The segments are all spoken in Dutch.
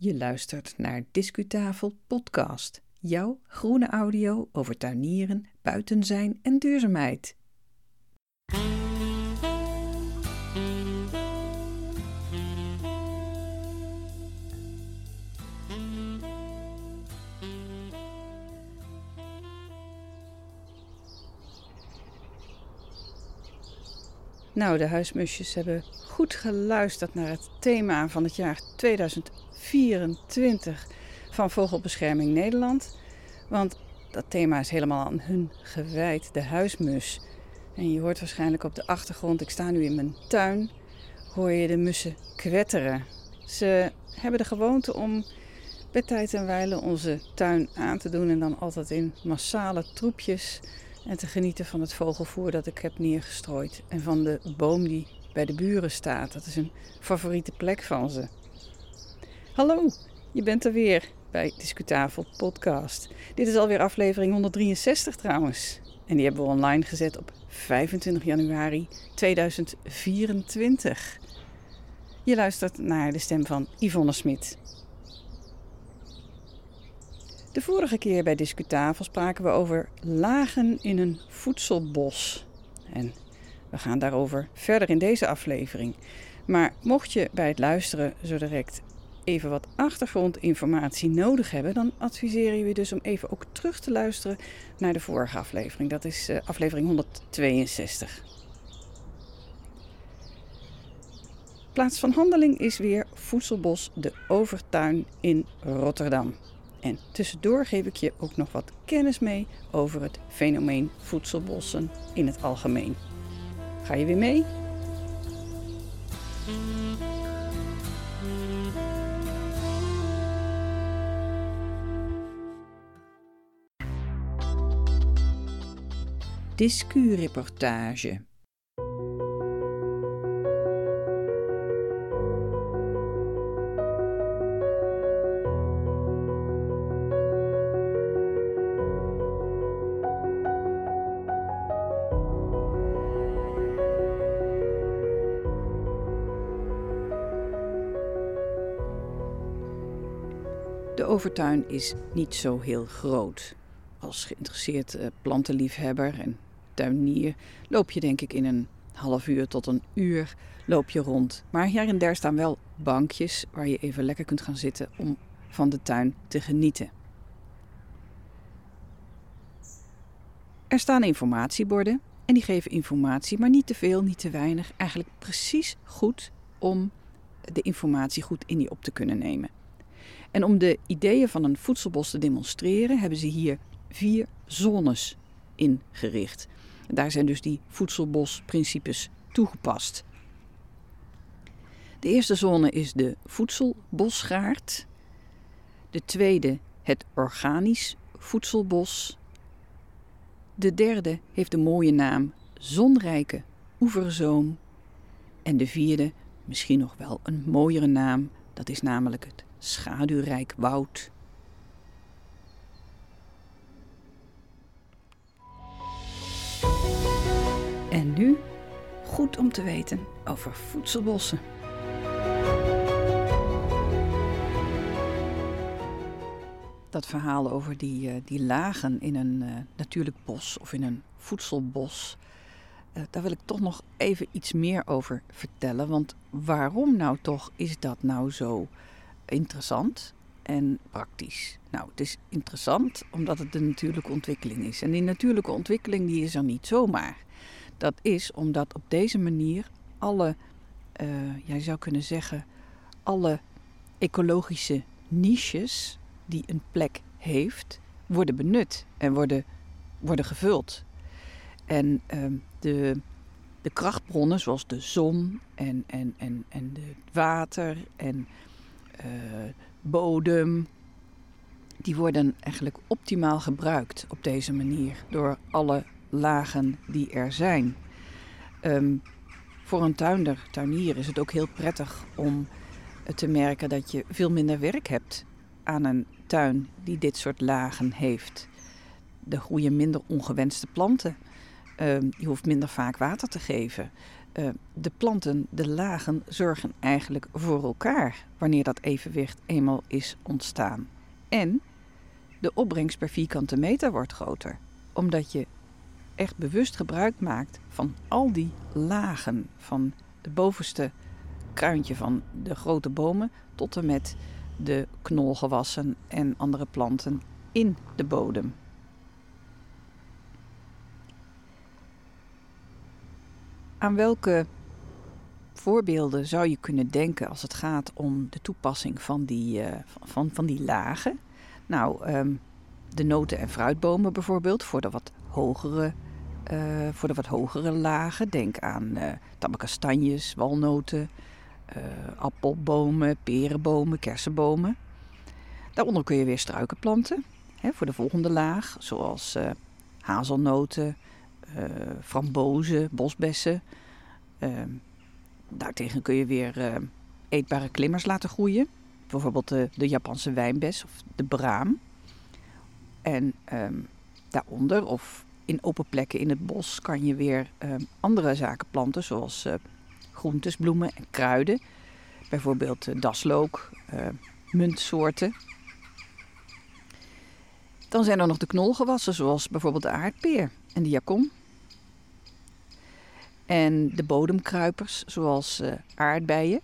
Je luistert naar Discutafel Podcast, jouw groene audio over tuinieren, buiten zijn en duurzaamheid. Nou, de huismusjes hebben goed geluisterd naar het thema van het jaar 2024 van Vogelbescherming Nederland. Want dat thema is helemaal aan hun gewijd, de huismus. En je hoort waarschijnlijk op de achtergrond, ik sta nu in mijn tuin, hoor je de mussen kwetteren. Ze hebben de gewoonte om bij tijd en wijle onze tuin aan te doen en dan altijd in massale troepjes en te genieten van het vogelvoer dat ik heb neergestrooid. En van de boom die bij de buren staat. Dat is een favoriete plek van ze. Hallo, je bent er weer bij Discutafel Podcast. Dit is alweer aflevering 163 trouwens. En die hebben we online gezet op 25 januari 2024. Je luistert naar de stem van Yvonne Smit. De vorige keer bij Discutafel spraken we over lagen in een voedselbos. En we gaan daarover verder in deze aflevering. Maar mocht je bij het luisteren zo direct even wat achtergrondinformatie nodig hebben, dan adviseren we dus om even ook terug te luisteren naar de vorige aflevering. Dat is uh, aflevering 162. Plaats van handeling is weer Voedselbos de Overtuin in Rotterdam. En tussendoor geef ik je ook nog wat kennis mee over het fenomeen voedselbossen in het algemeen. Ga je weer mee? Discureportage De overtuin is niet zo heel groot. Als geïnteresseerd eh, plantenliefhebber en tuinier loop je denk ik in een half uur tot een uur loop je rond. Maar hier en daar staan wel bankjes waar je even lekker kunt gaan zitten om van de tuin te genieten. Er staan informatieborden en die geven informatie, maar niet te veel, niet te weinig. Eigenlijk precies goed om de informatie goed in je op te kunnen nemen. En om de ideeën van een voedselbos te demonstreren, hebben ze hier vier zones ingericht. Daar zijn dus die voedselbosprincipes toegepast. De eerste zone is de voedselbosgaard. De tweede het organisch voedselbos. De derde heeft de mooie naam zonrijke oeverzoom. En de vierde, misschien nog wel een mooiere naam, dat is namelijk het schaduwrijk woud. En nu goed om te weten over voedselbossen. Dat verhaal over die, uh, die lagen in een uh, natuurlijk bos of in een voedselbos. Uh, daar wil ik toch nog even iets meer over vertellen. Want waarom nou toch is dat nou zo interessant en praktisch. Nou, het is interessant omdat het de natuurlijke ontwikkeling is. En die natuurlijke ontwikkeling die is er niet zomaar. Dat is omdat op deze manier alle, uh, jij zou kunnen zeggen, alle ecologische niches die een plek heeft, worden benut en worden, worden gevuld. En uh, de, de krachtbronnen zoals de zon en, en, en, en het water en bodem, die worden eigenlijk optimaal gebruikt op deze manier door alle lagen die er zijn. Um, voor een tuinder, tuinier is het ook heel prettig om te merken dat je veel minder werk hebt aan een tuin die dit soort lagen heeft. Er groeien minder ongewenste planten. Um, je hoeft minder vaak water te geven. Uh, de planten, de lagen, zorgen eigenlijk voor elkaar wanneer dat evenwicht eenmaal is ontstaan. En de opbrengst per vierkante meter wordt groter, omdat je echt bewust gebruik maakt van al die lagen, van de bovenste kruintje van de grote bomen tot en met de knolgewassen en andere planten in de bodem. Aan welke voorbeelden zou je kunnen denken als het gaat om de toepassing van die, uh, van, van die lagen? Nou, um, de noten- en fruitbomen bijvoorbeeld, voor de wat hogere, uh, voor de wat hogere lagen. Denk aan uh, tabbekastanjes, walnoten, appelbomen, perenbomen, kersenbomen. Daaronder kun je weer struiken planten hè, voor de volgende laag, zoals hazelnoten, frambozen, bosbessen. Ehm, daartegen kun je weer eetbare klimmers laten groeien bijvoorbeeld de, de Japanse wijnbes of de braam. En um, daaronder of in open plekken in het bos kan je weer um, andere zaken planten, zoals uh, groentes, bloemen en kruiden. Bijvoorbeeld daslook, muntsoorten. Dan zijn er nog de knolgewassen, zoals bijvoorbeeld de aardpeer en de jakon. En de bodemkruipers, zoals aardbeien.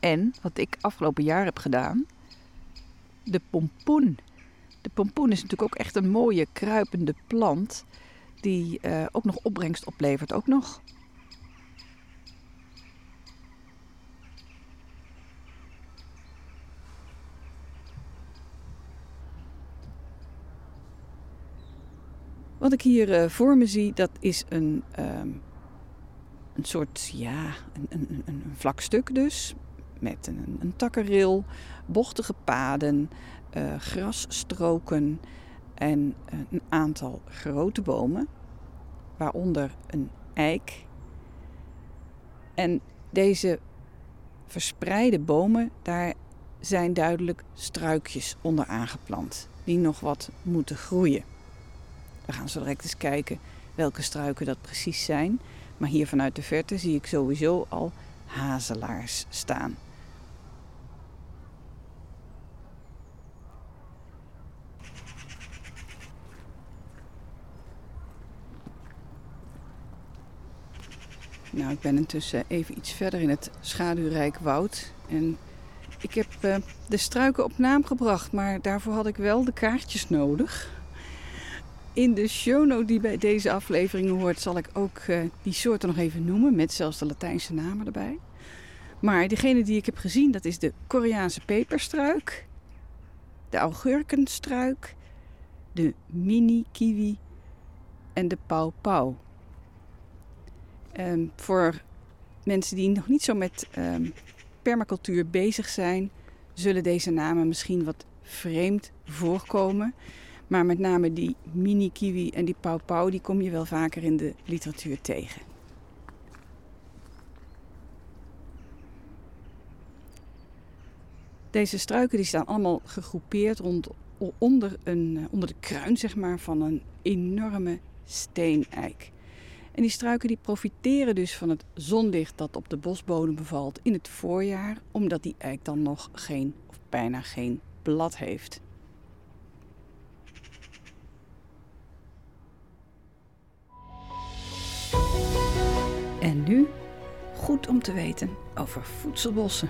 En wat ik afgelopen jaar heb gedaan, de pompoen. De pompoen is natuurlijk ook echt een mooie kruipende plant die uh, ook nog opbrengst oplevert. Ook nog. Wat ik hier uh, voor me zie, dat is een, um, een soort, ja, een, een, een vlak stuk dus met een, een bochtige paden, uh, grasstroken en een aantal grote bomen, waaronder een eik. En deze verspreide bomen, daar zijn duidelijk struikjes onder aangeplant, die nog wat moeten groeien. We gaan zo direct eens kijken welke struiken dat precies zijn. Maar hier vanuit de verte zie ik sowieso al hazelaars staan. Nou, ik ben intussen even iets verder in het schaduwrijk woud. En ik heb uh, de struiken op naam gebracht, maar daarvoor had ik wel de kaartjes nodig. In de shownote die bij deze aflevering hoort, zal ik ook uh, die soorten nog even noemen, met zelfs de Latijnse namen erbij. Maar degene die ik heb gezien, dat is de Koreaanse peperstruik, de augurkenstruik, de mini kiwi en de pauw pauw. Um, voor mensen die nog niet zo met um, permacultuur bezig zijn, zullen deze namen misschien wat vreemd voorkomen. Maar met name die mini kiwi en die pauw pauw, die kom je wel vaker in de literatuur tegen. Deze struiken die staan allemaal gegroepeerd rond, onder, een, eh, onder de kruin zeg maar, van een enorme steeneik. En die struiken die profiteren dus van het zonlicht dat op de bosbodem bevalt in het voorjaar, omdat die eik dan nog geen of bijna geen blad heeft. Nu goed om te weten over voedselbossen.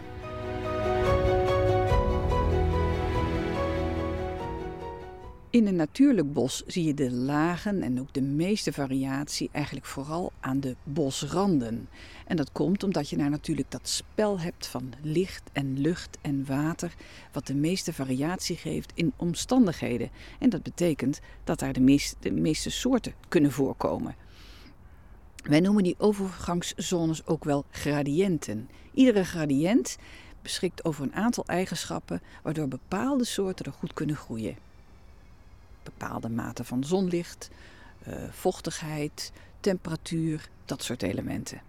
In een natuurlijk bos zie je de lagen en ook de meeste variatie eigenlijk vooral aan de bosranden. En dat komt omdat je daar natuurlijk dat spel hebt van licht en lucht en water, wat de meeste variatie geeft in omstandigheden. En dat betekent dat daar de meeste, de meeste soorten kunnen voorkomen. Wij noemen die overgangszones ook wel gradiënten. Iedere gradiënt beschikt over een aantal eigenschappen waardoor bepaalde soorten er goed kunnen groeien bepaalde mate van zonlicht, uh, vochtigheid, temperatuur, dat soort elementen.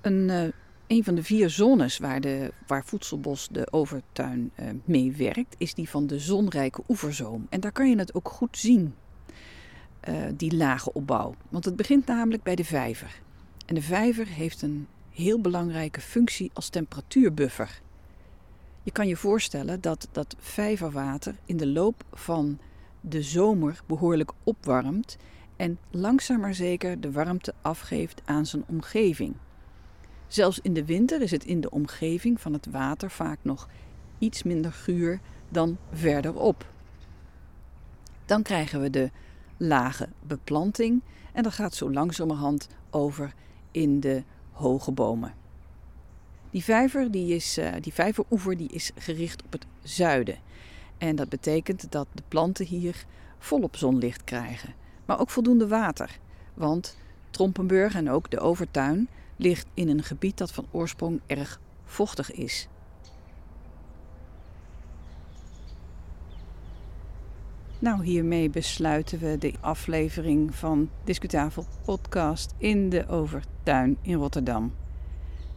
Een, uh, een van de vier zones waar, de, waar Voedselbos de overtuin uh, mee werkt, is die van de zonrijke oeverzoom. En daar kan je het ook goed zien. uh, die lagenopbouw. Want het begint namelijk bij de vijver. En de vijver heeft een heel belangrijke functie als temperatuurbuffer. Je kan je voorstellen dat dat vijverwater in de loop van de zomer behoorlijk opwarmt en langzaam maar zeker de warmte afgeeft aan zijn omgeving. Zelfs in de winter is het in de omgeving van het water vaak nog iets minder guur dan verderop. Dan krijgen we de lage beplanting en dat gaat zo langzamerhand over in de hoge bomen. Die vijver, die, is, uh, die vijveroever, die is gericht op het zuiden. En dat betekent dat de planten hier volop zonlicht krijgen, maar ook voldoende water. Want Trompenburg en ook de Overtuin ligt in een gebied dat van oorsprong erg vochtig is. Nou, hiermee besluiten we de aflevering van Discutafel Podcast in de Overtuin in Rotterdam.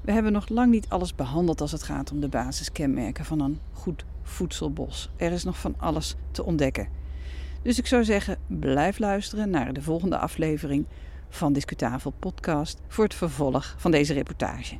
We hebben nog lang niet alles behandeld als het gaat om de basiskenmerken van een goed voedselbos. Er is nog van alles te ontdekken. Dus ik zou zeggen, blijf luisteren naar de volgende aflevering van Discutafel Podcast voor het vervolg van deze reportage.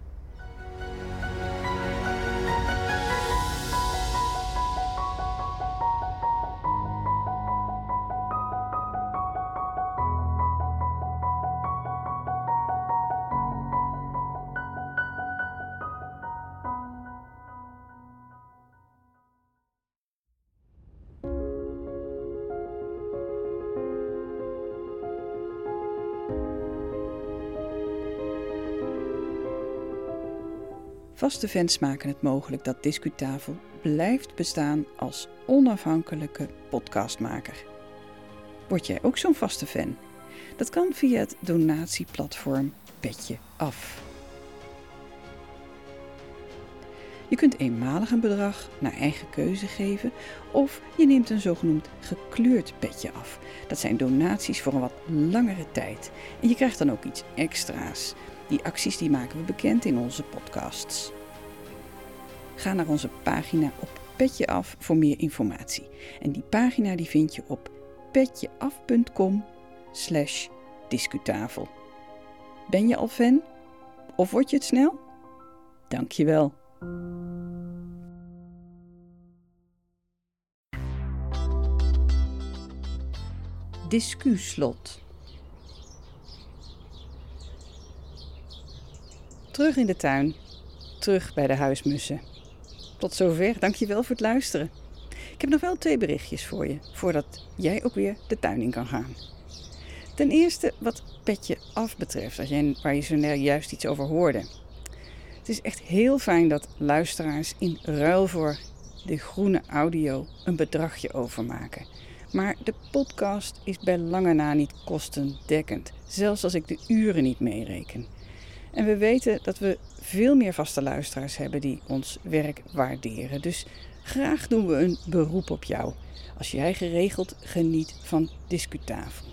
Vaste fans maken het mogelijk dat Discutafel blijft bestaan als onafhankelijke podcastmaker. Word jij ook zo'n vaste fan? Dat kan via het donatieplatform Petje Af. Je kunt eenmalig een bedrag naar eigen keuze geven of je neemt een zogenoemd gekleurd petje af. Dat zijn donaties voor een wat langere tijd. En je krijgt dan ook iets extra's. Die acties die maken we bekend in onze podcasts. Ga naar onze pagina op Petje Af voor meer informatie. En die pagina die vind je op petjeaf.com slash discutafel. Ben je al fan? Of word je het snel? Dankjewel. Discuslot. Terug in de tuin, terug bij de huismussen. Tot zover, dankjewel voor het luisteren. Ik heb nog wel twee berichtjes voor je, voordat jij ook weer de tuin in kan gaan. Ten eerste wat petje af betreft, als jij, waar je zo net juist iets over hoorde. Het is echt heel fijn dat luisteraars in ruil voor de groene audio een bedragje overmaken. Maar de podcast is bij lange na niet kostendekkend, zelfs als ik de uren niet meereken. En we weten dat we veel meer vaste luisteraars hebben die ons werk waarderen. Dus graag doen we een beroep op jou als jij geregeld geniet van discutafel.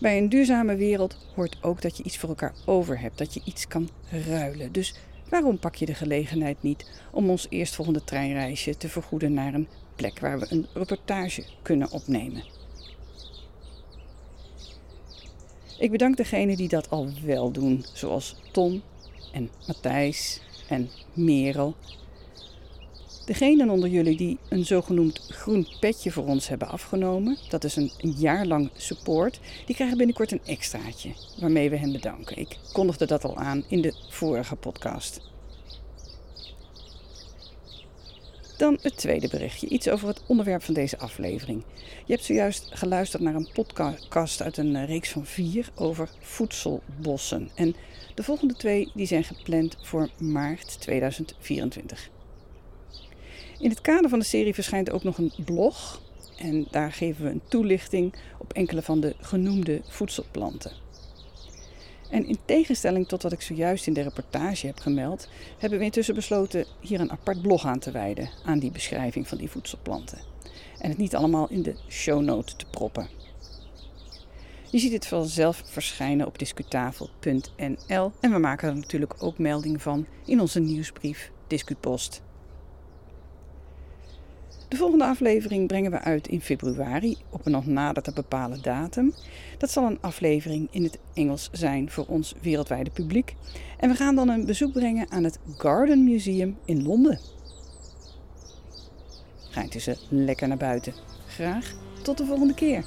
Bij een duurzame wereld hoort ook dat je iets voor elkaar over hebt, dat je iets kan ruilen. Dus waarom pak je de gelegenheid niet om ons eerstvolgende treinreisje te vergoeden naar een plek waar we een reportage kunnen opnemen? Ik bedank degenen die dat al wel doen, zoals Ton en Matthijs en Merel. Degenen onder jullie die een zogenoemd groen petje voor ons hebben afgenomen, dat is een, een jaar lang support, die krijgen binnenkort een extraatje waarmee we hen bedanken. Ik kondigde dat al aan in de vorige podcast. Dan het tweede berichtje, iets over het onderwerp van deze aflevering. Je hebt zojuist geluisterd naar een podcast uit een eh, reeks van vier over voedselbossen. En de volgende twee die zijn gepland voor maart 2024. In het kader van de serie verschijnt ook nog een blog. En daar geven we een toelichting op enkele van de genoemde voedselplanten. En in tegenstelling tot wat ik zojuist in de reportage heb gemeld, hebben we intussen besloten hier een apart blog aan te wijden aan die beschrijving van die voedselplanten. En het niet allemaal in de shownote te proppen. Je ziet het vanzelf verschijnen op discutafel.nl en we maken er natuurlijk ook melding van in onze nieuwsbrief Discupost. De volgende aflevering brengen we uit in februari op een nog nader te bepalen datum. Dat zal een aflevering in het Engels zijn voor ons wereldwijde publiek. En we gaan dan een bezoek brengen aan het Garden Museum in Londen. Ga intussen lekker naar buiten. Graag tot de volgende keer.